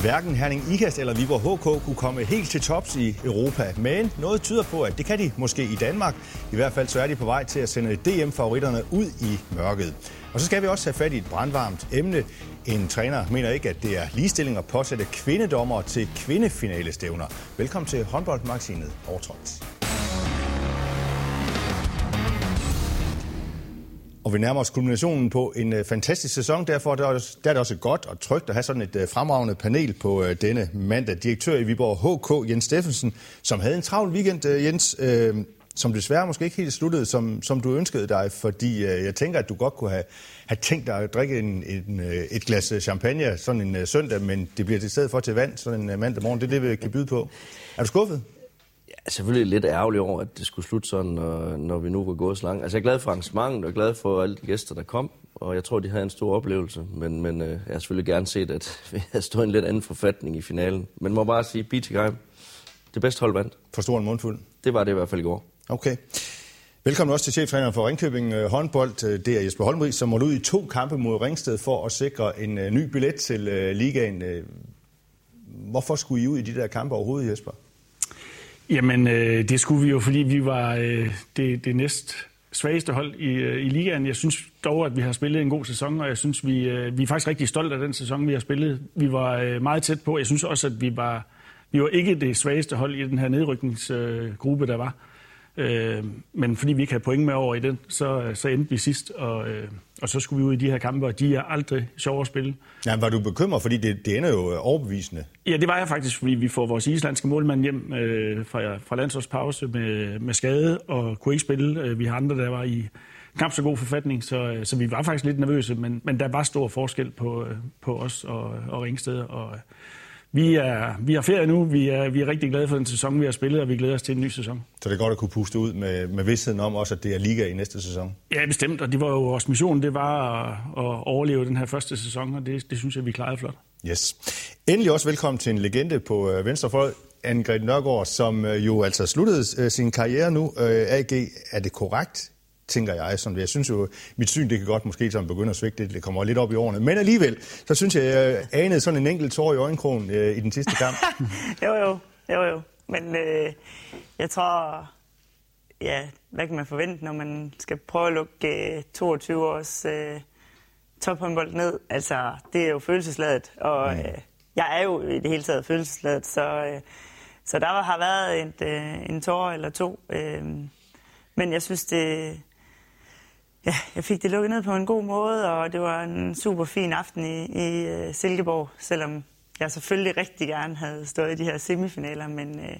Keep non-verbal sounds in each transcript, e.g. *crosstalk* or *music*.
Hverken Herning Ikast eller Viborg HK kunne komme helt til tops i Europa, men noget tyder på, at det kan de måske i Danmark. I hvert fald så er de på vej til at sende DM-favoritterne ud i mørket. Og så skal vi også have fat i et brandvarmt emne. En træner mener ikke, at det er ligestilling at påsætte kvindedommer til kvindefinalestævner. Velkommen til håndboldmagasinet Overtrådt. Og vi nærmer os kulminationen på en øh, fantastisk sæson. Derfor er det, også, der er det også godt og trygt at have sådan et øh, fremragende panel på øh, denne mandag. Direktør i Viborg HK, Jens Steffensen, som havde en travl weekend, øh, Jens, øh, som desværre måske ikke helt sluttede, som, som du ønskede dig. Fordi øh, jeg tænker, at du godt kunne have, have tænkt dig at drikke en, en, øh, et glas øh, champagne sådan en søndag, men det bliver til stedet for til vand sådan en mandag morgen. Det er det, vi kan byde på. Er du skuffet? Er selvfølgelig lidt ærgerlig over, at det skulle slutte sådan, når, når vi nu var gået så langt. Altså, jeg er glad for arrangementet, og glad for alle de gæster, der kom, og jeg tror, de havde en stor oplevelse. Men, men øh, jeg har selvfølgelig gerne set, at *laughs* vi havde stået en lidt anden forfatning i finalen. Men må bare sige, Game, det bedste hold vandt. For stor en mundfuld? Det var det i hvert fald i går. Okay. Velkommen også til cheftræneren for Ringkøbing øh, håndbold. Øh, det er Jesper Holmrig, som måtte ud i to kampe mod Ringsted for at sikre en ny billet til ligaen. Hvorfor skulle I ud i de der kampe overhovedet, Jesper? Jamen, øh, det skulle vi jo, fordi vi var øh, det, det næst svageste hold i, øh, i ligaen. Jeg synes dog, at vi har spillet en god sæson, og jeg synes, vi, øh, vi er faktisk rigtig stolte af den sæson, vi har spillet. Vi var øh, meget tæt på. Jeg synes også, at vi var, vi var ikke det svageste hold i den her nedrykningsgruppe, der var. Øh, men fordi vi ikke havde point med over i den, så, så endte vi sidst, og, øh, og så skulle vi ud i de her kampe, og de er aldrig sjove at spille. Ja, var du bekymret, fordi det, det ender jo overbevisende? Ja, det var jeg faktisk, fordi vi får vores islandske målmand hjem øh, fra, fra landsholdspause med, med skade, og kunne ikke spille. Øh, vi har andre, der var i knap så god forfatning, så, så vi var faktisk lidt nervøse, men, men der var stor forskel på, øh, på os og, og Ringsted, og vi er, vi har ferie nu. Vi er, vi er rigtig glade for den sæson, vi har spillet, og vi glæder os til en ny sæson. Så det er godt at kunne puste ud med, med vidstheden om også, at det er liga i næste sæson? Ja, bestemt. Og det var jo vores mission, det var at, at overleve den her første sæson, og det, det synes jeg, vi klarede flot. Yes. Endelig også velkommen til en legende på øh, Venstrefløj, Anne-Grethe Nørgaard, som øh, jo altså sluttede øh, sin karriere nu. AG, er det korrekt, tænker jeg. Sådan, jeg synes jo, mit syn det kan godt måske sådan begynde at svigte, det kommer lidt op i årene. Men alligevel, så synes jeg, jeg anede sådan en enkelt tår i øjenkrogen øh, i den sidste kamp. *laughs* jo, jo, jo, jo. Men øh, jeg tror, ja, hvad kan man forvente, når man skal prøve at lukke øh, 22 års øh, tophåndbold ned? Altså, det er jo følelsesladet, og mm. øh, jeg er jo i det hele taget følelsesladet, så, øh, så der har været et, øh, en tår eller to. Øh, men jeg synes, det, ja, jeg fik det lukket ned på en god måde, og det var en super fin aften i, i uh, Silkeborg, selvom jeg selvfølgelig rigtig gerne havde stået i de her semifinaler, men uh,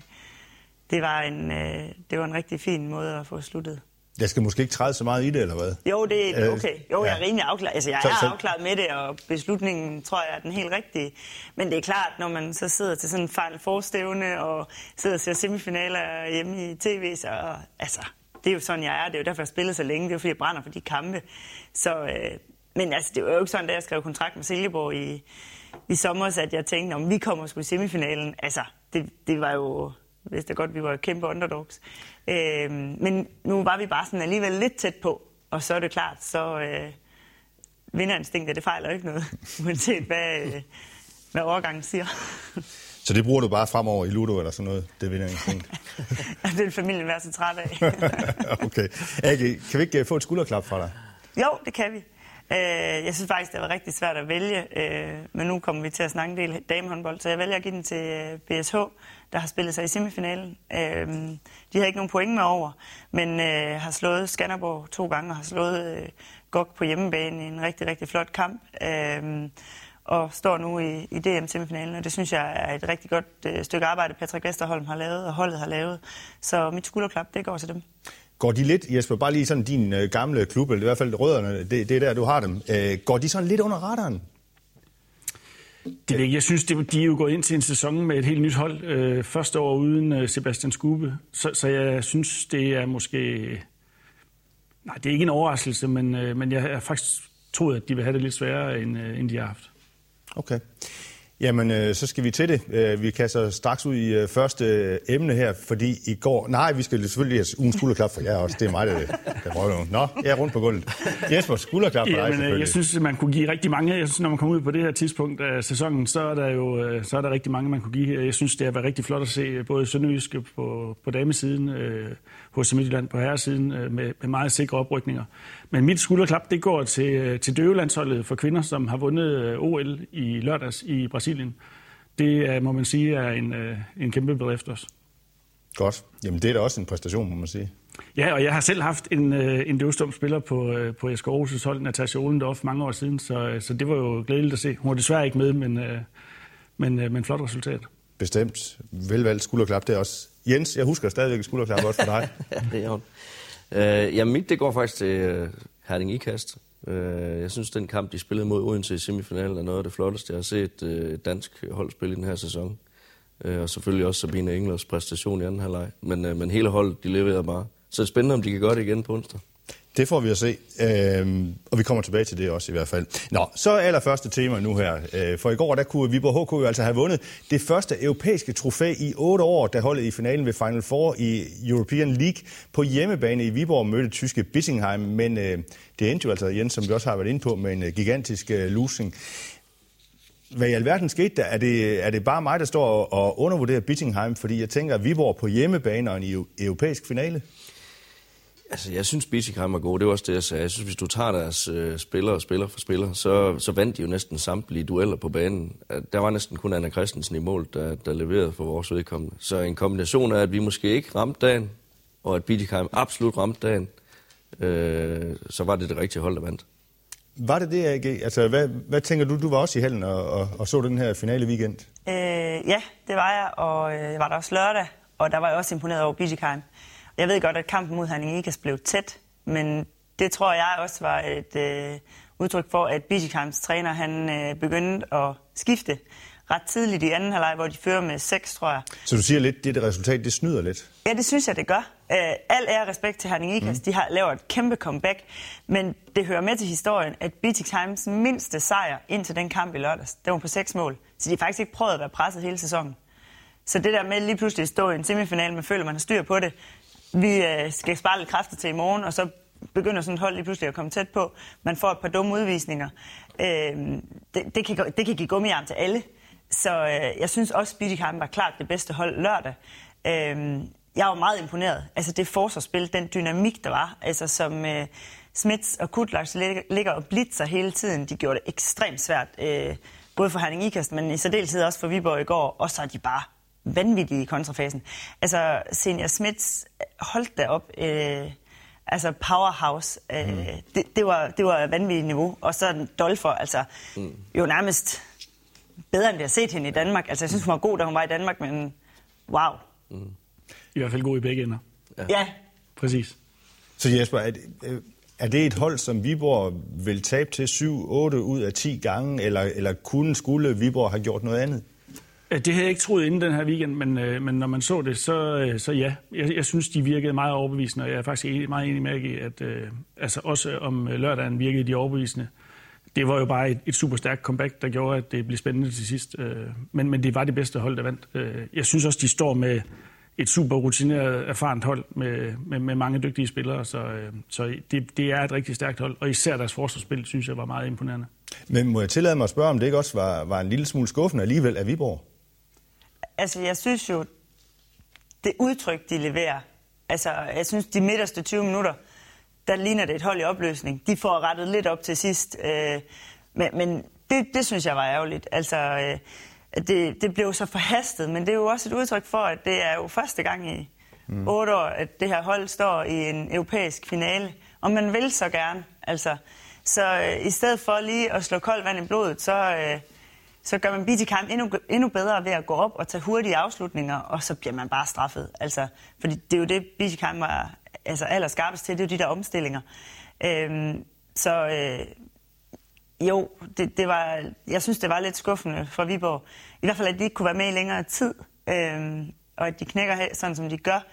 det, var en, uh, det var en rigtig fin måde at få sluttet. Jeg skal måske ikke træde så meget i det, eller hvad? Jo, det er okay. Jo, jeg er rimelig afklaret. Altså, jeg er afklaret med det, og beslutningen tror jeg er den helt rigtige. Men det er klart, når man så sidder til sådan en fejl forstævne, og sidder og ser semifinaler hjemme i tv, så altså, det er jo sådan, jeg er. Det er jo derfor, jeg spillede så længe. Det er jo fordi, jeg brænder for de kampe. Så, øh, men altså, det var jo ikke sådan, da jeg skrev kontrakt med Silkeborg i, i sommer, at jeg tænkte, om vi kommer sgu i semifinalen. Altså, det, det var jo, hvis det godt, vi var kæmpe underdogs. Øh, men nu var vi bare sådan alligevel lidt tæt på. Og så er det klart, så øh, vinderinstinktet, det fejler ikke noget, *laughs* uanset hvad, øh, hvad overgangen siger. *laughs* Så det bruger du bare fremover i Ludo eller sådan noget, det vinder instinkt? *laughs* det vil familien være så træt af. *laughs* okay. Agi, kan vi ikke øh, få et skulderklap fra dig? Jo, det kan vi. Øh, jeg synes faktisk, det var rigtig svært at vælge, øh, men nu kommer vi til at snakke en del damehåndbold, så jeg vælger at give den til BSH, der har spillet sig i semifinalen. De har ikke nogen point med over, men har slået Skanderborg to gange og har slået GOG på hjemmebane i en rigtig, rigtig flot kamp og står nu i, i DM-semifinalen, og det synes jeg er et rigtig godt øh, stykke arbejde, Patrick Vesterholm har lavet, og holdet har lavet. Så mit skulderklap, det går til dem. Går de lidt, Jesper, bare lige sådan din øh, gamle klub, eller i hvert fald rødderne, det, det er der, du har dem. Øh, går de sådan lidt under radaren? Det, jeg synes, det, de er jo gået ind til en sæson med et helt nyt hold. Øh, første år uden øh, Sebastian Skube. Så, så jeg synes, det er måske... Nej, det er ikke en overraskelse, men, øh, men jeg har faktisk troet, at de vil have det lidt sværere, end, øh, end de har haft. Okay. Jamen, øh, så skal vi til det. Øh, vi kaster straks ud i øh, første øh, emne her, fordi i går... Nej, vi skal selvfølgelig have ugen skulderklap for jer også. Det er mig, der, der prøver Nå, jeg er rundt på gulvet. Jesper, skulderklap for dig Jamen, Jeg synes, man kunne give rigtig mange. Jeg synes, når man kommer ud på det her tidspunkt af sæsonen, så er der jo så er der rigtig mange, man kunne give. Jeg synes, det har været rigtig flot at se både Sønderjyske på, på damesiden, øh, hos Midtjylland på herresiden, øh, med, med meget sikre oprykninger. Men mit skulderklap, det går til, til døvelandsholdet for kvinder, som har vundet OL i lørdags i Brasilien. Det må man sige er en, øh, en kæmpe bedrift også. Godt. Jamen det er da også en præstation, må man sige. Ja, og jeg har selv haft en, øh, en døvstum spiller på, øh, på Esker Aarhus' hold, Natasha Olendorf, mange år siden, så, så det var jo glædeligt at se. Hun var desværre ikke med, men, men, men flot resultat. Bestemt. Velvalgt skulderklap, det er også. Jens, jeg husker stadigvæk skulderklap også for dig. ja, *laughs* det er hun. Øh, ja, mit det går faktisk til øh, Herning Ikast. Øh, jeg synes, den kamp, de spillede mod Odense i semifinalen, er noget af det flotteste, jeg har set øh, dansk hold spille i den her sæson. Øh, og selvfølgelig også Sabine Englers præstation i anden halvleg. Men, øh, men hele holdet, de leverede bare. Så det er spændende, om de kan gøre det igen på onsdag. Det får vi at se, øhm, og vi kommer tilbage til det også i hvert fald. Nå, så allerførste tema nu her. Øh, for i går der kunne Viborg HK jo altså have vundet det første europæiske trofæ i otte år, da holdet i finalen ved Final Four i European League på hjemmebane i Viborg mødte tyske Bissingheim, men øh, det endte jo altså, Jens, som vi også har været inde på, med en øh, gigantisk øh, losing. Hvad i alverden skete der? Er det, er det bare mig, der står og, og undervurderer Bittingheim? Fordi jeg tænker, at Viborg på hjemmebane og en europæisk finale? Altså, jeg synes, Bietigheim er god. Det var også det, jeg sagde. Jeg synes, hvis du tager deres øh, spillere spiller for spiller, så, så vandt de jo næsten samtlige dueller på banen. Der var næsten kun Anna Christensen i mål, der, der leverede for vores vedkommende. Så en kombination af, at vi måske ikke ramte dagen, og at Bietigheim absolut ramte dagen, øh, så var det det rigtige hold, der vandt. Var det det, AG? Altså, hvad, hvad tænker du? Du var også i hellen og, og, og så den her finale weekend. Øh, ja, det var jeg, og øh, jeg var der også lørdag, og der var jeg også imponeret over Bietigheim. Jeg ved godt, at kampen mod Herning Ikas blev tæt, men det tror jeg også var et øh, udtryk for, at Bijikheims træner han øh, begyndte at skifte ret tidligt i anden halvleg, hvor de fører med 6, tror jeg. Så du siger lidt, det det resultat, det snyder lidt? Ja, det synes jeg, det gør. Uh, al ære respekt til Herning Ikas. Mm. De har lavet et kæmpe comeback, men det hører med til historien, at Bijikheims mindste sejr indtil den kamp i lørdags, det var på 6 mål. Så de har faktisk ikke prøvet at være presset hele sæsonen. Så det der med lige pludselig at stå i en semifinal, man føler, man har styr på det, vi øh, skal spare lidt kræfter til i morgen, og så begynder sådan et hold lige pludselig at komme tæt på. Man får et par dumme udvisninger. Øh, det, det, kan, det kan give gummiarm til alle. Så øh, jeg synes også, at Bidikheim var klart det bedste hold lørdag. Øh, jeg var meget imponeret. Altså det forsvarsspil, den dynamik, der var, altså som øh, Smits og Kutlaks ligger og blitzer hele tiden, de gjorde det ekstremt svært. Øh, både for Herning Ikast, men i særdeleshed også for Viborg i går. Og så er de bare vanvittige i kontrafasen. Altså, Senior Smits holdt der op. Øh, altså powerhouse. Øh, mm. det, det, var, det var vanvittigt niveau. Og så Dolfer, altså mm. jo nærmest bedre, end vi har set hende i Danmark. Altså, jeg synes, hun var god, da hun var i Danmark, men wow. Mm. I hvert fald god i begge ender. Ja. ja. Præcis. Så Jesper, er det, er det et hold, som Viborg vil tabe til 7-8 ud af 10 gange, eller, eller kunne, skulle Viborg have gjort noget andet? Øh, det havde jeg ikke troet inden den her weekend, men, øh, men når man så det, så, øh, så ja. Jeg, jeg synes, de virkede meget overbevisende, og jeg er faktisk enig, meget enig med i, at øh, altså også om øh, lørdagen virkede de overbevisende. Det var jo bare et, et super stærkt comeback, der gjorde, at det blev spændende til sidst. Øh, men, men det var det bedste hold, der vandt. Øh, jeg synes også, de står med et super rutineret, erfarent hold med, med, med mange dygtige spillere, så, øh, så det, det er et rigtig stærkt hold, og især deres forsvarsspil, synes jeg, var meget imponerende. Men må jeg tillade mig at spørge, om det ikke også var, var en lille smule skuffende alligevel af Viborg? Altså, jeg synes jo, det udtryk, de leverer, altså, jeg synes, de midterste 20 minutter, der ligner det et hold i opløsning. De får rettet lidt op til sidst, øh, men, men det, det synes jeg var ærgerligt. Altså, øh, det, det blev så forhastet, men det er jo også et udtryk for, at det er jo første gang i mm. otte år, at det her hold står i en europæisk finale, og man vil så gerne. Altså, så øh, i stedet for lige at slå koldt vand i blodet, så... Øh, så gør man BT-kamp endnu, endnu bedre ved at gå op og tage hurtige afslutninger, og så bliver man bare straffet. Altså, fordi det er jo det, BT-kamp var altså, allerskarpest til, det er jo de der omstillinger. Øhm, så øh, jo, det, det var, jeg synes, det var lidt skuffende for Viborg. I hvert fald, at de ikke kunne være med i længere tid, øhm, og at de knækker sådan, som de gør.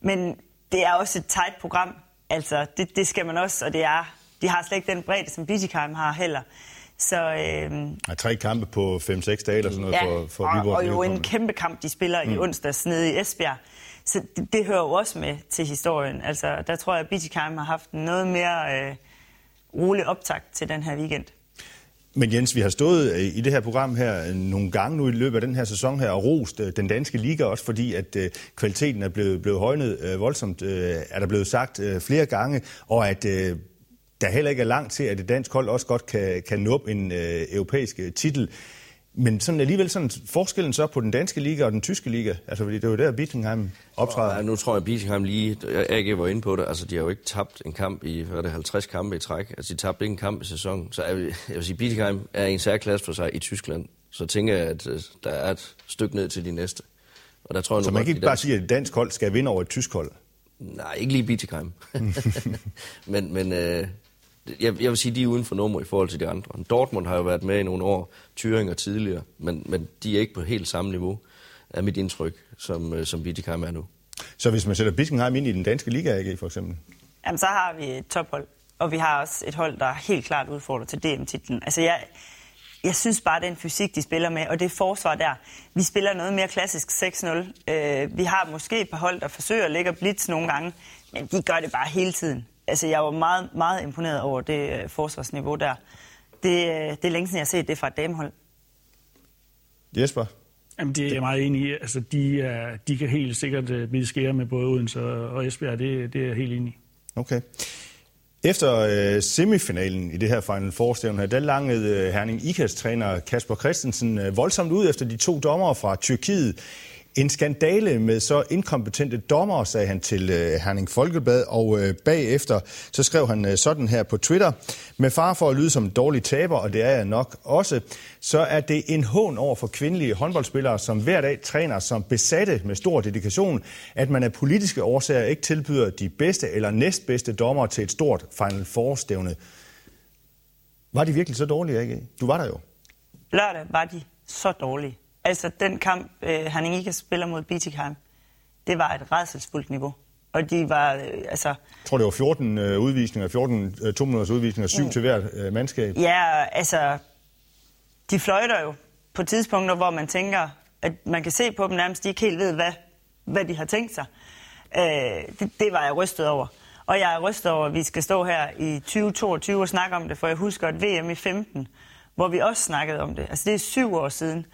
Men det er også et tight program. Altså, det, det skal man også, og det er, de har slet ikke den bredde, som Bitikheim har heller så, øh, ja, tre kampe på 5-6 dage eller sådan noget ja, for, for Viborg. Og, og jo en kæmpe kamp, de spiller mm. i onsdags nede i Esbjerg. Så det, det hører jo også med til historien. Altså, der tror jeg, at Bietigheim har haft noget mere øh, rolig optakt til den her weekend. Men Jens, vi har stået øh, i det her program her nogle gange nu i løbet af den her sæson her og rost øh, den danske liga også, fordi at øh, kvaliteten er blevet, blevet højnet voldsomt, er der blevet sagt flere gange, og at der heller ikke er langt til, at det danske hold også godt kan, kan nå en europæisk titel. Men sådan alligevel sådan forskellen så på den danske liga og den tyske liga, altså fordi det er jo der Bittingheim optræder. Ja, nu tror jeg, at Bittingheim lige, AG var inde på det, altså de har jo ikke tabt en kamp i, hvad er det, 50 kampe i træk, altså de tabte ikke en kamp i sæsonen, så jeg vil, jeg vil sige, Bittingheim er en særklasse for sig i Tyskland, så tænker jeg, at øh, der er et stykke ned til de næste. Og der tror jeg, så man kan ikke bare dansk... sige, at et dansk hold skal vinde over et tysk hold? Nej, ikke lige Bittingheim. *laughs* *laughs* men men øh, jeg, jeg vil sige, de er uden for nummer i forhold til de andre. Dortmund har jo været med i nogle år, Thüringer tidligere, men, men de er ikke på helt samme niveau, af mit indtryk, som, øh, som Bietigheim er nu. Så hvis man sætter Bietigheim ind i den danske liga, ikke, for eksempel? Jamen, så har vi et tophold, og vi har også et hold, der er helt klart udfordret til DM-titlen. Altså, jeg, jeg synes bare, den fysik, de spiller med, og det forsvar der, vi spiller noget mere klassisk 6-0. Øh, vi har måske et par hold, der forsøger at lægge blitz nogle gange, men de gør det bare hele tiden altså, jeg var meget, meget imponeret over det øh, forsvarsniveau der. Det, øh, det er længe siden, jeg har set det fra et damehold. Jesper? Jamen, det er jeg meget enig i. Altså, de, er, de kan helt sikkert uh, blive skære med både Odense og Esbjerg. Det, det er jeg helt enig i. Okay. Efter øh, semifinalen i det her Final Four-stævne her, der langede øh, Herning IKAS-træner Kasper Christensen øh, voldsomt ud efter de to dommere fra Tyrkiet. En skandale med så inkompetente dommer, sagde han til øh, Herning Folkeblad, og øh, bagefter så skrev han øh, sådan her på Twitter. Med far for at lyde som en dårlig taber, og det er jeg nok også, så er det en hån over for kvindelige håndboldspillere, som hver dag træner som besatte med stor dedikation, at man af politiske årsager ikke tilbyder de bedste eller næstbedste dommer til et stort Final Four-stævne. Var de virkelig så dårlige, ikke? Du var der jo. Lørdag var de så dårlige. Altså, den kamp, øh, Herning ikke spiller mod Bietigheim, det var et redselsfuldt niveau. Og de var, øh, altså... Jeg tror, det var 14 øh, udvisninger, 14 øh, to minutters udvisninger, syv mm. til hvert øh, mandskab. Ja, altså... De fløjter jo på tidspunkter, hvor man tænker, at man kan se på dem nærmest, de ikke helt ved, hvad, hvad de har tænkt sig. Øh, det, det var jeg rystet over. Og jeg er rystet over, at vi skal stå her i 2022 og snakke om det, for jeg husker et VM i 15, hvor vi også snakkede om det. Altså det er syv år siden.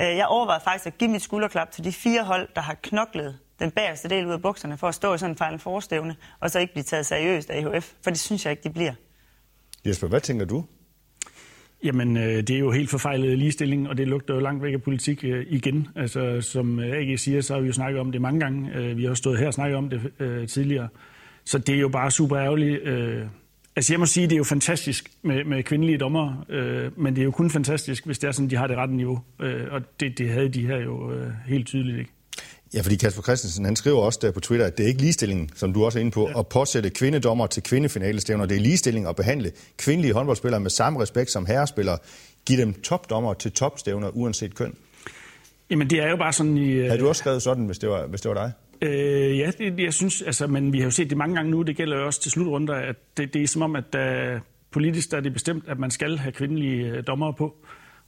Øh, jeg overvejede faktisk at give mit skulderklap til de fire hold, der har knoklet den bagerste del ud af bukserne for at stå i sådan en fejl forestævne, og så ikke blive taget seriøst af EHF, for det synes jeg ikke, de bliver. Jesper, hvad tænker du? Jamen, øh, det er jo helt forfejlet ligestilling, og det lugter jo langt væk af politik øh, igen. Altså, som AG siger, så har vi jo snakket om det mange gange. Vi har jo stået her og snakket om det tidligere. Så det er jo bare super ærgerligt. Altså jeg må sige, det er jo fantastisk med, med kvindelige dommer, øh, men det er jo kun fantastisk, hvis det er sådan, de har det rette niveau. Øh, og det, det havde de her jo øh, helt tydeligt ikke. Ja, fordi Kasper Christensen, han skriver også der på Twitter, at det er ikke ligestilling, som du også er inde på, ja. at påsætte kvindedommer til kvindefinalestævner. Det er ligestilling at behandle kvindelige håndboldspillere med samme respekt som herrespillere. Giv dem topdommer til topstævner, uanset køn. Jamen, det er jo bare sådan i... Havde du også skrevet sådan, hvis det var, hvis det var dig? Øh, ja, det, jeg synes, altså, men vi har jo set det mange gange nu, det gælder jo også til slutrunder, at det, det er som om, at der, politisk der er det bestemt, at man skal have kvindelige øh, dommere på.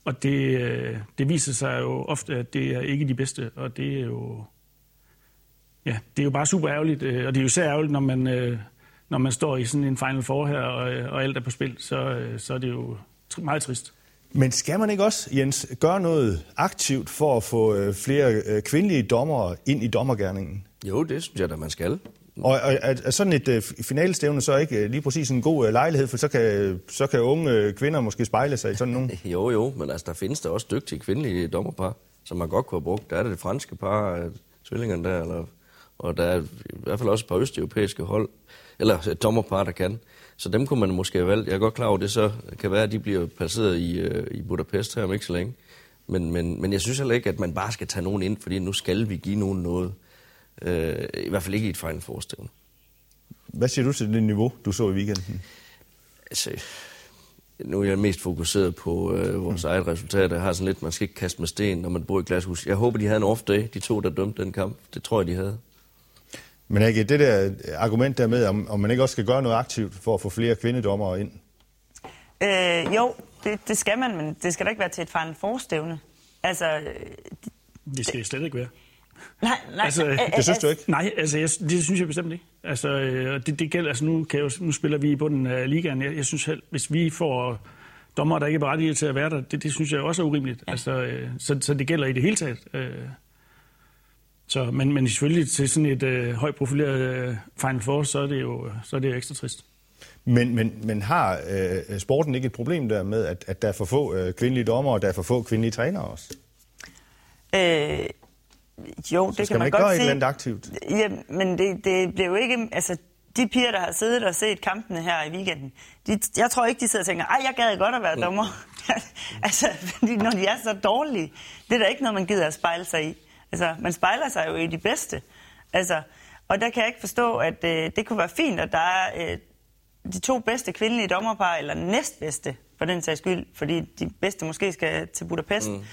Og det, øh, det viser sig jo ofte, at det er ikke de bedste, og det er jo, ja, det er jo bare super ærgerligt, og det er jo så ærgerligt, når man, når man står i sådan en Final Four her, og, og alt er på spil, så, så er det jo meget trist. Men skal man ikke også, Jens, gøre noget aktivt for at få øh, flere øh, kvindelige dommere ind i dommergærningen? Jo, det synes jeg da, man skal. Og er, er sådan et uh, finalestævne så ikke lige præcis en god lejlighed, for så kan, så kan unge kvinder måske spejle sig i sådan nogen? *laughs* jo, jo, men altså, der findes der også dygtige kvindelige dommerpar, som man godt kunne have brugt. Der er det det franske par, uh, tvillingerne der, eller, og der er i hvert fald også et par østeuropæiske hold, eller dommerpar, der kan. Så dem kunne man måske have valgt. Jeg er godt klar over, at det så kan være, at de bliver placeret i, øh, i Budapest her om ikke så længe. Men, men, men jeg synes heller ikke, at man bare skal tage nogen ind, fordi nu skal vi give nogen noget. Øh, I hvert fald ikke i et Final Four-stævne. Hvad siger du til det niveau, du så i weekenden? Altså, nu er jeg mest fokuseret på øh, vores mm. eget resultat. Jeg har sådan lidt, man skal ikke kaste med sten, når man bor i glashus. Jeg håber, de havde en off-day, de to, der dømte den kamp. Det tror jeg, de havde. Men ikke det der argument der med, om, om man ikke også skal gøre noget aktivt for at få flere kvindedommere ind? Øh, jo, det, det skal man, men det skal da ikke være til et Final Four-stævne. Altså, det, det skal det slet ikke være. Nej, nej. Altså, øh, det synes du ikke? Nej, altså, jeg, det synes jeg bestemt ikke. Altså, øh, det, det gælder, altså nu, kan jeg, nu spiller vi i bunden af ligaen. Jeg, jeg synes selv, hvis vi får dommer, der ikke er berettiget til at være der, det, det synes jeg også er urimeligt. Ja. Altså, øh, så, så det gælder i det hele taget. Øh, så, men, men selvfølgelig til sådan et øh, højt profileret øh, Final Four, så er det jo så er det ekstra trist. Men, men, men har øh, sporten ikke et problem der med, at, at der er for få øh, kvindelige dommer, og der er for få kvindelige trænere også? Øh, jo, så det kan man, man godt gøre sige. et eller andet aktivt? Ja, men det, det blev jo ikke... Altså, de piger, der har siddet og set kampene her i weekenden, de, jeg tror ikke, de sidder og tænker, ej, jeg gad godt at være dommer. *laughs* altså, fordi når de er så dårlige, det er da ikke noget, man gider at spejle sig i. Altså, man spejler sig jo i de bedste. Altså, og der kan jeg ikke forstå, at øh, det kunne være fint, at der er øh, de to bedste kvindelige dommerpar, eller næstbedste, for den sags skyld, fordi de bedste måske skal til Budapest. Mm.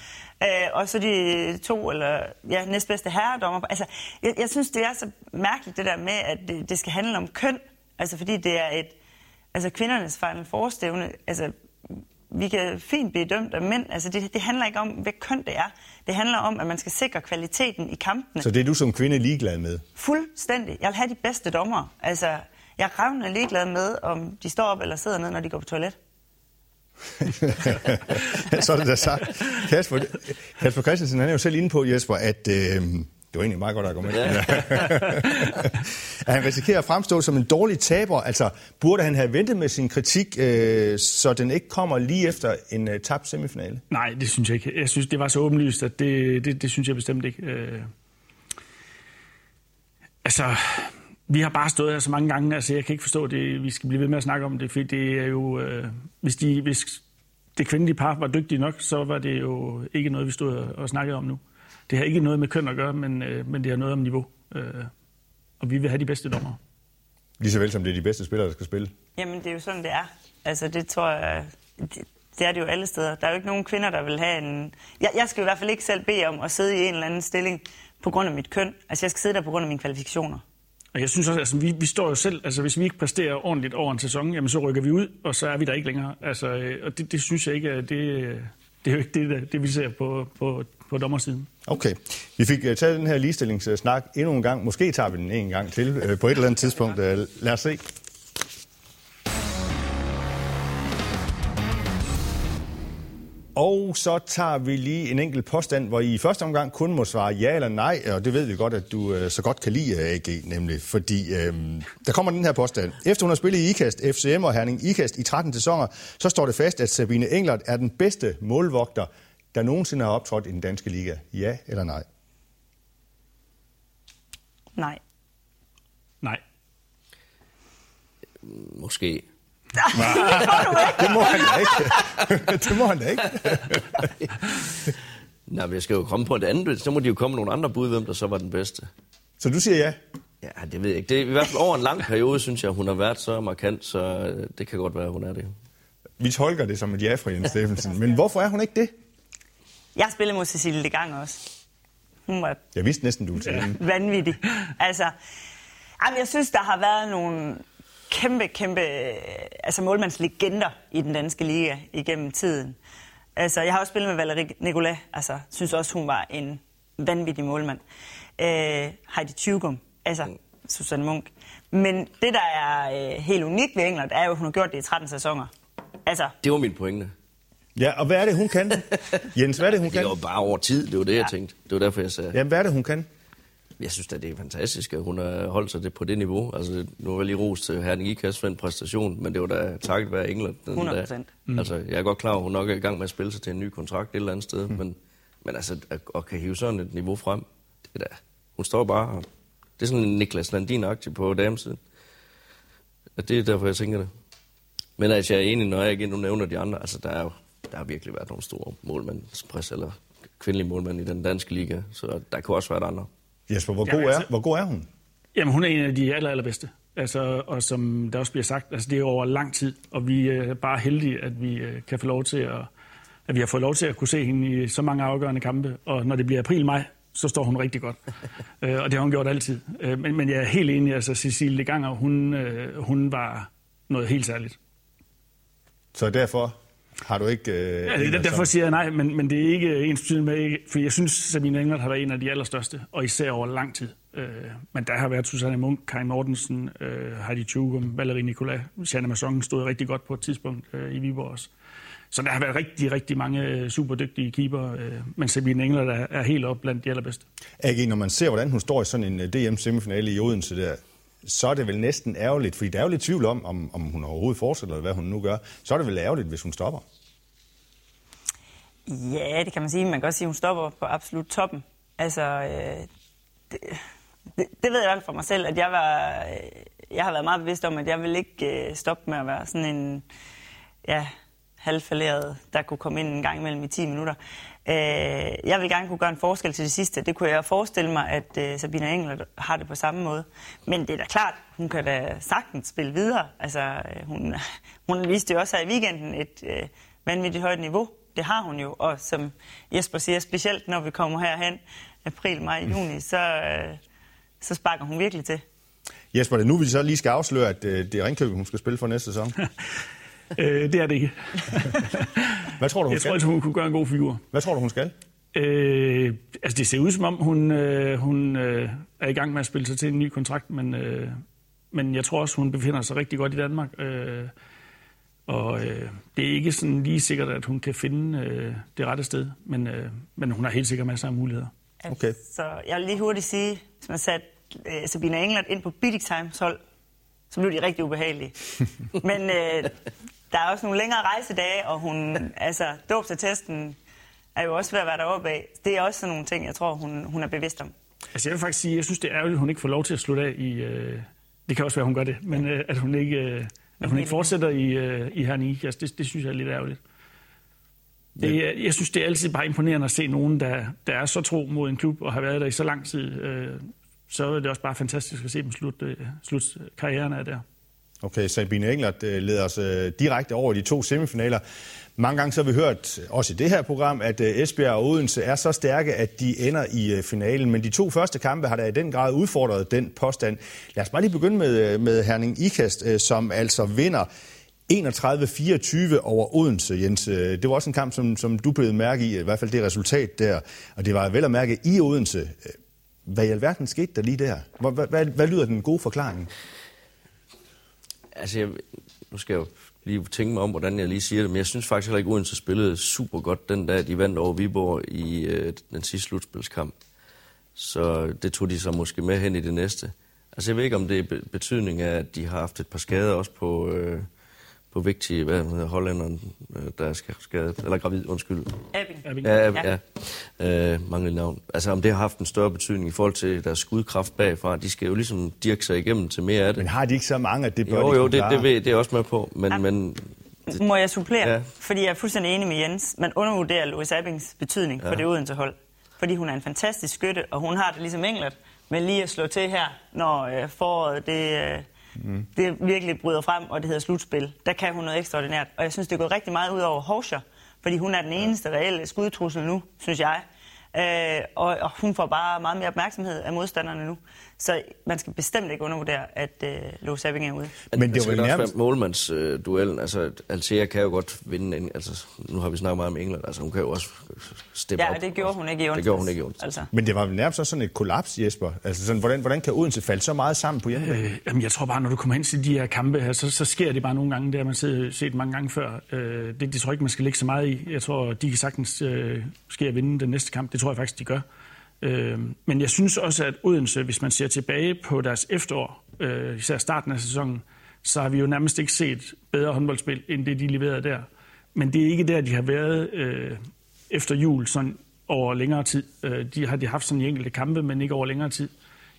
Øh, og så de to, eller ja, næstbedste herredommer. Altså, jeg, jeg synes, det er så mærkeligt, det der med, at det, det skal handle om køn. Altså, fordi det er et... Altså, kvindernes Final Four-stævne, altså, vi kan fint blive dømt af mænd. Altså, det, det handler ikke om, hvad køn det er. Det handler om, at man skal sikre kvaliteten i kampene. Så det er du som kvinde ligeglad med? Fuldstændig. Jeg vil have de bedste dommer. Altså, jeg er ravnende ligeglad med, om de står op eller sidder ned, når de går på toilet. *laughs* så er det da sagt. Kasper, Kasper Christensen han er jo selv inde på, Jesper, at øh, det var egentlig meget godt argument. Ja. at *laughs* han risikerer at fremstå som en dårlig taber. Altså, burde han have ventet med sin kritik, øh, så den ikke kommer lige efter en øh, tabt semifinale? Nej, det synes jeg ikke. Jeg synes, det var så åbenlyst, at det, det, det synes jeg bestemt ikke. Øh, altså, vi har bare stået her så mange gange, altså jeg kan ikke forstå det, vi skal blive ved med at snakke om det, for det er jo, øh, hvis, de, hvis det kvindelige par var dygtige nok, så var det jo ikke noget, vi stod og snakkede om nu. Det har ikke noget med køn at gøre, men, øh, men det har noget om niveau. Øh, og vi vil have de bedste dommer. Lige så vel som det er de bedste spillere, der skal spille. Jamen, det er jo sådan, det er. Altså, det tror jeg... Det, det er det jo alle steder. Der er jo ikke nogen kvinder, der vil have en... Jeg, jeg skal i hvert fald ikke selv bede om at sidde i en eller anden stilling på grund af mit køn. Altså, jeg skal sidde der på grund af mine kvalifikationer. Og jeg synes også, altså, vi, vi står jo selv, altså hvis vi ikke præsterer ordentligt over en sæson, jamen så rykker vi ud, og så er vi der ikke længere. Altså, øh, og det, det synes jeg ikke, det, det er jo ikke det, det vi ser på, på, på dommersiden. Okay. Vi fik uh, taget den her ligestillingssnak endnu en gang. Måske tager vi den en gang til uh, på et eller andet tidspunkt. Uh, lad os se. Og så tager vi lige en enkelt påstand, hvor I i første omgang kun må svare ja eller nej, og det ved vi godt, at du øh, så godt kan lide AG, nemlig, fordi øh, der kommer den her påstand. Efter hun har spillet i IKAST, FCM og Herning IKAST i 13 sæsoner, så står det fast, at Sabine Englert er den bedste målvogter, der nogensinde har optrådt i den danske liga. Ja eller nej? Nej. Nej. Måske. Det må han da ikke. det må han da ikke. Nej, men jeg skal jo komme på et andet. Så må de jo komme nogle andre bud, hvem der så var den bedste. Så du siger ja? Ja, det ved jeg ikke. Det er i hvert fald over en lang periode, synes jeg, hun har været så markant, så det kan godt være, hun er det. Vi tolker det som et ja fra Jens Steffensen. Men hvorfor er hun ikke det? Jeg spillede mod Cecilie de Gang også. Hun var jeg vidste næsten, du ville sige vanvittig. Altså, jamen, jeg synes, der har været nogle kæmpe, kæmpe altså målmandslegender i den danske liga igennem tiden. Altså, jeg har også spillet med Valerie Nicolas. Altså, synes også, hun var en vanvittig målmand. Øh, Heidi Tjugum, altså mm. Susanne Munk. Men det, der er øh, helt unikt ved England, er jo, at hun har gjort det i 13 sæsoner. Altså, det var min pointe. Ja, og hvad er det, hun kan? *laughs* Jens, hvad er det, hun kan? Det var bare over tid, det var det, ja. jeg tænkte. Det var derfor, jeg sagde... Jamen, hvad er det, hun kan? Jeg synes at det er fantastisk, at hun har holdt sig det på det niveau. Altså, nu var jeg lige rost til Herning Ikast for en præstation, men det var da takket være England. Den 100 procent. Mm. Altså, jeg er godt klar, at hun nok er i gang med at spille sig til en ny kontrakt et eller andet sted, mm. men, men altså, at, at kan hive sådan et niveau frem, det er da... Hun står bare... Det er sådan en Niklas Landin-aktie på damesiden. At det er derfor, jeg tænker det. Men altså, jeg er enig, når jeg ikke nu nævner de andre. Altså, der er jo der har virkelig været nogle store målmandspres, eller kvindelige målmænd i den danske liga, så der kunne også være andre. Jesper, hvor god, Jamen, altså, er, hvor god er hun? Jamen, hun er en af de aller, allerbedste. Altså, og som der også bliver sagt, altså, det er over lang tid, og vi er bare heldige, at vi øh, kan få lov til at, at vi har fået lov til at kunne se hende i så mange afgørende kampe, og når det bliver april-maj, så står hun rigtig godt. *laughs* øh, og det har hun gjort altid. Øh, men, men jeg er helt enig, altså Cecilie Ganger, hun, øh, hun var noget helt særligt. Så derfor har du ikke... Øh, ja, det, derfor siger jeg nej, men, men det er ikke ens med, for jeg synes, Sabine Engler har været en af de allerstørste, og især over lang tid. Øh, men der har været Susanne Munk, Kai Mortensen, øh, Heidi Tjugum, Valerie Nicolai, Shanna Masson stod rigtig godt på et tidspunkt øh, i Viborg også. Så der har været rigtig, rigtig mange øh, super dygtige keeper, øh, men Sabine Engler der er helt op blandt de allerbedste. AG, når man ser, hvordan hun står i sådan en øh, DM-semifinale i Odense der, så er det vel næsten ærgerligt, fordi der er jo lidt tvivl om, om, om hun overhovedet fortsætter, eller hvad hun nu gør. Så er det vel ærgerligt, hvis hun stopper. Ja, det kan man sige. Man kan også sige, at hun stopper på absolut toppen. Altså, øh, det, det, det ved jeg i hvert fald for mig selv, at jeg, var, øh, jeg har været meget bevidst om, at jeg vil ikke øh, stoppe med at være sådan en ja, halvfalderet, der kunne komme ind en gang imellem i 10 minutter. Øh, jeg vil gerne kunne gøre en forskel til det sidste. Det kunne jeg forestille mig, at øh, Sabina Engler har det på samme måde. Men det er da klart, hun kan da sagtens spille videre. Altså, øh, hun, *laughs* hun viste jo også her i weekenden et øh, vanvittigt højt niveau. Det har hun jo, og som Jesper siger, specielt når vi kommer herhen, april, maj, juni, så, øh, så sparker hun virkelig til. Jesper, det nu vi så lige skal afsløre, at øh, det er Ringkøbing, hun skal spille for næste sæson. *laughs* øh, det er det ikke. *laughs* Hvad tror du, hun Jeg skal? tror, at hun kunne gøre en god figur. Hvad tror du, hun skal? Øh, altså, det ser ud som om, hun, øh, hun øh, er i gang med at spille sig til en ny kontrakt, men, øh, men jeg tror også, hun befinder sig rigtig godt i Danmark. Øh, og øh, det er ikke sådan lige sikkert, at hun kan finde øh, det rette sted, men, øh, men hun har helt sikkert masser af muligheder. Okay. Så jeg vil lige hurtigt sige, hvis man satte øh, Sabina England ind på Big Times hold, så blev de rigtig ubehagelige. *laughs* Men øh, der er også nogle længere rejsedage, og hun, altså, dåbsattesten er jo også ved at være deroppe af. Det er også sådan nogle ting, jeg tror, hun, hun er bevidst om. Altså jeg vil faktisk sige, jeg synes, det er ærgerligt, at hun ikke får lov til at slutte af i... Øh, det kan også være, at hun gør det, men øh, at hun ikke, øh, at hun ikke fortsætter i, øh, i Hernik, altså, det, det synes jeg er lidt ærgerligt. Det, er- jeg synes, det er altid bare imponerende at se nogen, der, der er så tro mod en klub og har været der i så lang tid. Øh, så er det også bare fantastisk at se dem slutte øh, slut karrieren af der. Okay, Sabine Englert øh, leder os øh, direkte over i de to semifinaler. Mange gange så har vi hørt, også i det her program, at øh, Esbjerg og Odense er så stærke, at de ender i finalen. Men de to første kampe har da i den grad udfordret den påstand. Lad os bare lige begynde med, med Herning Ikast, som altså vinder 31-24 over Odense, Jens. Det var også en kamp, som, som du blev mærke i, i hvert fald det resultat der. Og det var vel at mærke i Odense. Hvad i alverden skete der lige der? Hvad, hvad, hvad, hvad lyder den gode forklaring? Altså, jeg, nu skal jeg jo lige tænke mig om, hvordan jeg lige siger det, men jeg synes faktisk heller ikke, Odense spillede super godt den dag, de vandt over Viborg i øh, den sidste slutspilskamp. Så det tog de så måske med hen i det næste. Altså, jeg ved ikke, om det er betydning af, at de har haft et par skader også på, øh, på vigtige, hvad hedder hollænderen, øh, der er ska- skadet, eller gravid, undskyld. Abing. Abing. Ja, ja. ja. Øh, mangler navn. Altså, om det har haft en større betydning i forhold til deres skudkraft bagfra. De skal jo ligesom dirke sig igennem til mere af det. Men har de ikke så mange, at det bør Jo, de jo, det, det, ved, det er jeg også med på, men, men Må jeg supplere? Ja. Fordi jeg er fuldstændig enig med Jens. Man undervurderer Louis Abings betydning ja. for det Odense hold. Fordi hun er en fantastisk skytte, og hun har det ligesom England med lige at slå til her, når øh, foråret det, øh, mm. det virkelig bryder frem, og det hedder slutspil. Der kan hun noget ekstraordinært. Og jeg synes, det går rigtig meget ud over Horscher, fordi hun er den eneste reelle skudtrussel nu, synes jeg. Øh, og, og hun får bare meget mere opmærksomhed af modstanderne nu. Så man skal bestemt ikke undervurdere, at øh, Louis Abing er ude. Men det altså, var også nærmest... være målmandsduellen. altså, Altea kan jo godt vinde. En, altså, nu har vi snakket meget om England. Altså, hun kan jo også steppe Ja, op. og det gjorde hun ikke i Det onsdags. gjorde hun ikke i onsdags. Altså. Men det var vel nærmest også sådan et kollaps, Jesper. Altså sådan, hvordan, hvordan kan Odense falde så meget sammen på hjemmebane? Øh, jamen, jeg tror bare, når du kommer ind til de her kampe her, så, så sker det bare nogle gange. Det har man set, set mange gange før. Øh, det, det tror jeg ikke, man skal lægge så meget i. Jeg tror, de kan sagtens øh, ske at vinde den næste kamp. Det tror jeg faktisk, de gør. Øh, men jeg synes også, at Odense, hvis man ser tilbage på deres efterår, øh, især starten af sæsonen, så har vi jo nærmest ikke set bedre håndboldspil, end det, de leverede der. Men det er ikke der, de har været øh, efter jul, sådan over længere tid. Øh, de har de haft sådan i enkelte kampe, men ikke over længere tid.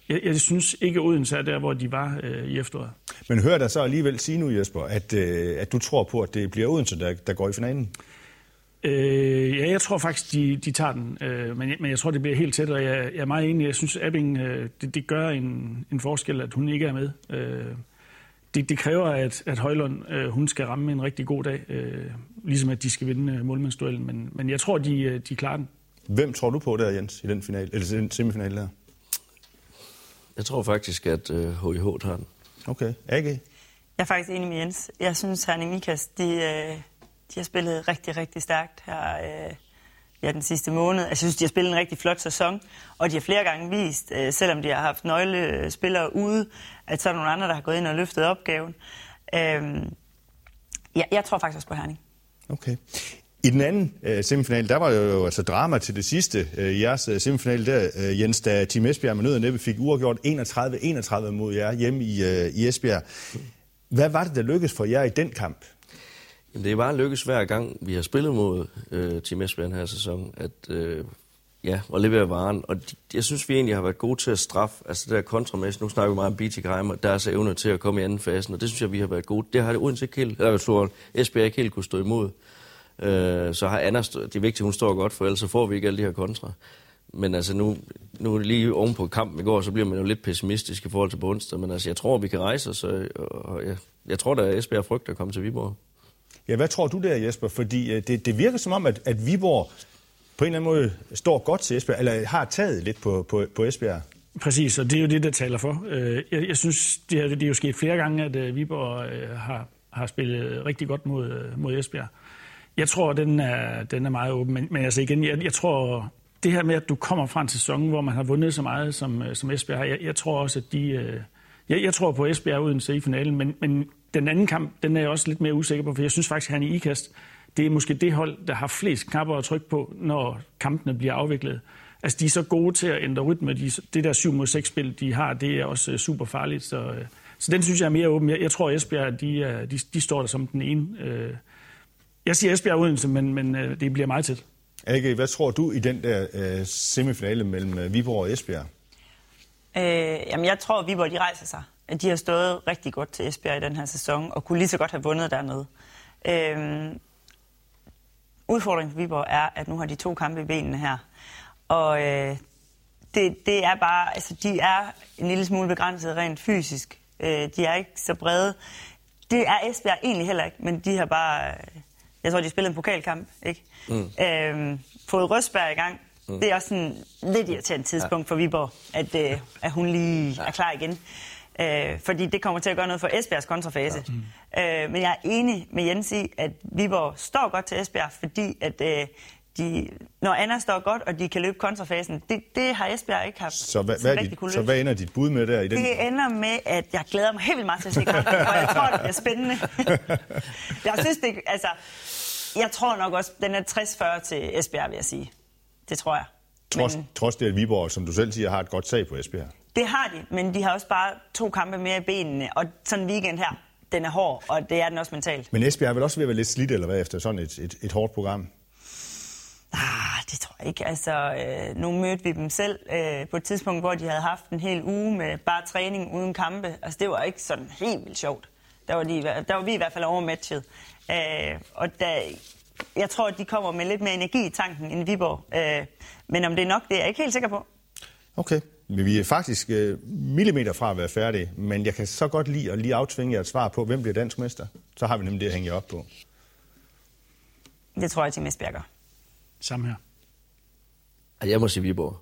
Jeg, jeg synes ikke, at Odense er der, hvor de var øh, i efteråret. Men hør dig så alligevel sige nu, Jesper, at, øh, at du tror på, at det bliver Odense, der, der går i finalen. Øh, ja, jeg tror faktisk, de, de tager den, øh, men, jeg, men jeg tror, det bliver helt tæt, og jeg, jeg er meget enig. Jeg synes, Abing, øh, det, det gør en, en forskel, at hun ikke er med. Øh, det, det kræver, at, at Højlund øh, hun skal ramme en rigtig god dag, øh, ligesom at de skal vinde øh, målmandsduellen, men, men jeg tror, de, øh, de klarer den. Hvem tror du på der, Jens, i den, final, eller den semifinale der? Jeg tror faktisk, at øh, HIH tager den. Okay, AG. Jeg er faktisk enig med Jens. Jeg synes, Herning Ikast, de, øh, de har spillet rigtig, rigtig stærkt her øh, ja, den sidste måned. Jeg synes, de har spillet en rigtig flot sæson, og de har flere gange vist, øh, selvom de har haft nøglespillere ude, at så er der nogle andre, der har gået ind og løftet opgaven. Øh, ja, jeg tror faktisk også på Herning. Okay. I den anden øh, semifinal, der var jo altså drama til det sidste øh, i jeres øh, semifinal der, øh, Jens, da Team Esbjerg med nød og næppe fik uafgjort 31-31 mod jer hjemme i, øh, i Esbjerg. Hvad var det, der lykkedes for jer i den kamp? Jamen, det er bare lykkes hver gang, vi har spillet mod øh, Team Esbjerg den her sæson, at øh, ja, at levere varen. Og de, jeg synes, vi egentlig har været gode til at straffe, altså det der kontramæssigt. Nu snakker vi meget om BT Greimer, der er så evne til at komme i anden fasen, og det synes jeg, vi har været gode. Det har det Odense ikke helt, øh, eller Esbjerg ikke helt kunne stå imod. Øh, så har Anna, det er vigtigt, at hun står godt, for ellers så får vi ikke alle de her kontra. Men altså nu, nu lige oven på kampen i går, så bliver man jo lidt pessimistisk i forhold til på Men altså, jeg tror, vi kan rejse os, og, og jeg, jeg tror, der er Esbjerg frygt at komme til Viborg. Ja, hvad tror du der, Jesper? Fordi øh, det, det virker som om, at, at Viborg på en eller anden måde står godt til Esbjerg, eller har taget lidt på, på, på Esbjerg. Præcis, og det er jo det, der taler for. Øh, jeg, jeg synes, det her, det er jo sket flere gange, at øh, Viborg har, har spillet rigtig godt mod, mod Esbjerg. Jeg tror, den er, den er meget åben. Men, men altså igen, jeg, jeg tror, det her med, at du kommer fra en sæson, hvor man har vundet så meget som, som Esbjerg har, jeg, jeg tror også, at de... Jeg, jeg tror på Esbjerg uden i finalen, men, men den anden kamp, den er jeg også lidt mere usikker på, for jeg synes faktisk, at han i IKAST, det er måske det hold, der har flest knapper at trykke på, når kampene bliver afviklet. Altså, de er så gode til at ændre rytme. De, det der 7 mod 6 spil, de har, det er også øh, super farligt. Så, så den synes jeg er mere åben. Jeg, jeg tror, Esbjerg, de, de, de står der som den ene. Øh, jeg siger Esbjerg Odense, men, men øh, det bliver meget tæt. Age, hvad tror du i den der øh, semifinale mellem øh, Viborg og Esbjerg? Øh, jamen, jeg tror, at Viborg de rejser sig. At de har stået rigtig godt til Esbjerg i den her sæson, og kunne lige så godt have vundet dernede. Øh, udfordringen for Viborg er, at nu har de to kampe i benene her. Og øh, det, det er bare, altså de er en lille smule begrænset rent fysisk. Øh, de er ikke så brede. Det er Esbjerg egentlig heller ikke, men de har bare jeg tror, de spillede en pokalkamp, ikke? Mm. Øhm, fået Røsberg i gang. Mm. Det er også sådan lidt irriterende tidspunkt ja. for Viborg, at, øh, at hun lige ja. er klar igen. Øh, fordi det kommer til at gøre noget for Esbjergs kontrafase. Ja. Mm. Øh, men jeg er enig med Jens i, at Viborg står godt til Esbjerg, fordi at øh, de, når Anna står godt, og de kan løbe kontrafasen, det, det har Esbjerg ikke haft. Så hvad, hvad, dit, så hvad ender dit bud med der i den? Det ender med, at jeg glæder mig helt vildt meget til at se kampen, og jeg tror, det bliver spændende. *laughs* jeg synes, det, altså, jeg tror nok også, den er 60-40 til Esbjerg, vil jeg sige. Det tror jeg. Trods, men, trods det, at Viborg, som du selv siger, har et godt sag på Esbjerg. Det har de, men de har også bare to kampe mere i benene. Og sådan en weekend her, den er hård, og det er den også mentalt. Men Esbjerg er vel også ved at være lidt slidt, eller hvad, efter sådan et, et, et hårdt program? Ah, det tror jeg ikke. Altså, øh, nu mødte vi dem selv øh, på et tidspunkt, hvor de havde haft en hel uge med bare træning uden kampe. Altså, det var ikke sådan helt vildt sjovt. Der var, de, der var vi i hvert fald overmatchet. Øh, og der, jeg tror, at de kommer med lidt mere energi i tanken end Viborg. Øh, men om det er nok, det er jeg ikke helt sikker på. Okay. Men vi er faktisk øh, millimeter fra at være færdige, men jeg kan så godt lide at lige aftvinge jer et svar på, hvem bliver dansk mester. Så har vi nemlig det at hænge op på. Det tror jeg, til Esbjerg gør. Samme her. Jeg må sige Viborg.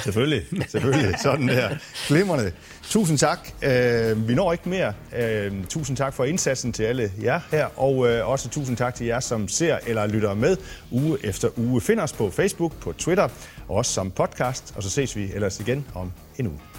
Selvfølgelig, selvfølgelig. *laughs* Sådan der. Glimrende. Tusind tak. Øh, vi når ikke mere. Øh, tusind tak for indsatsen til alle jer her, og øh, også tusind tak til jer, som ser eller lytter med uge efter uge. Find os på Facebook, på Twitter, og også som podcast, og så ses vi ellers igen om en uge.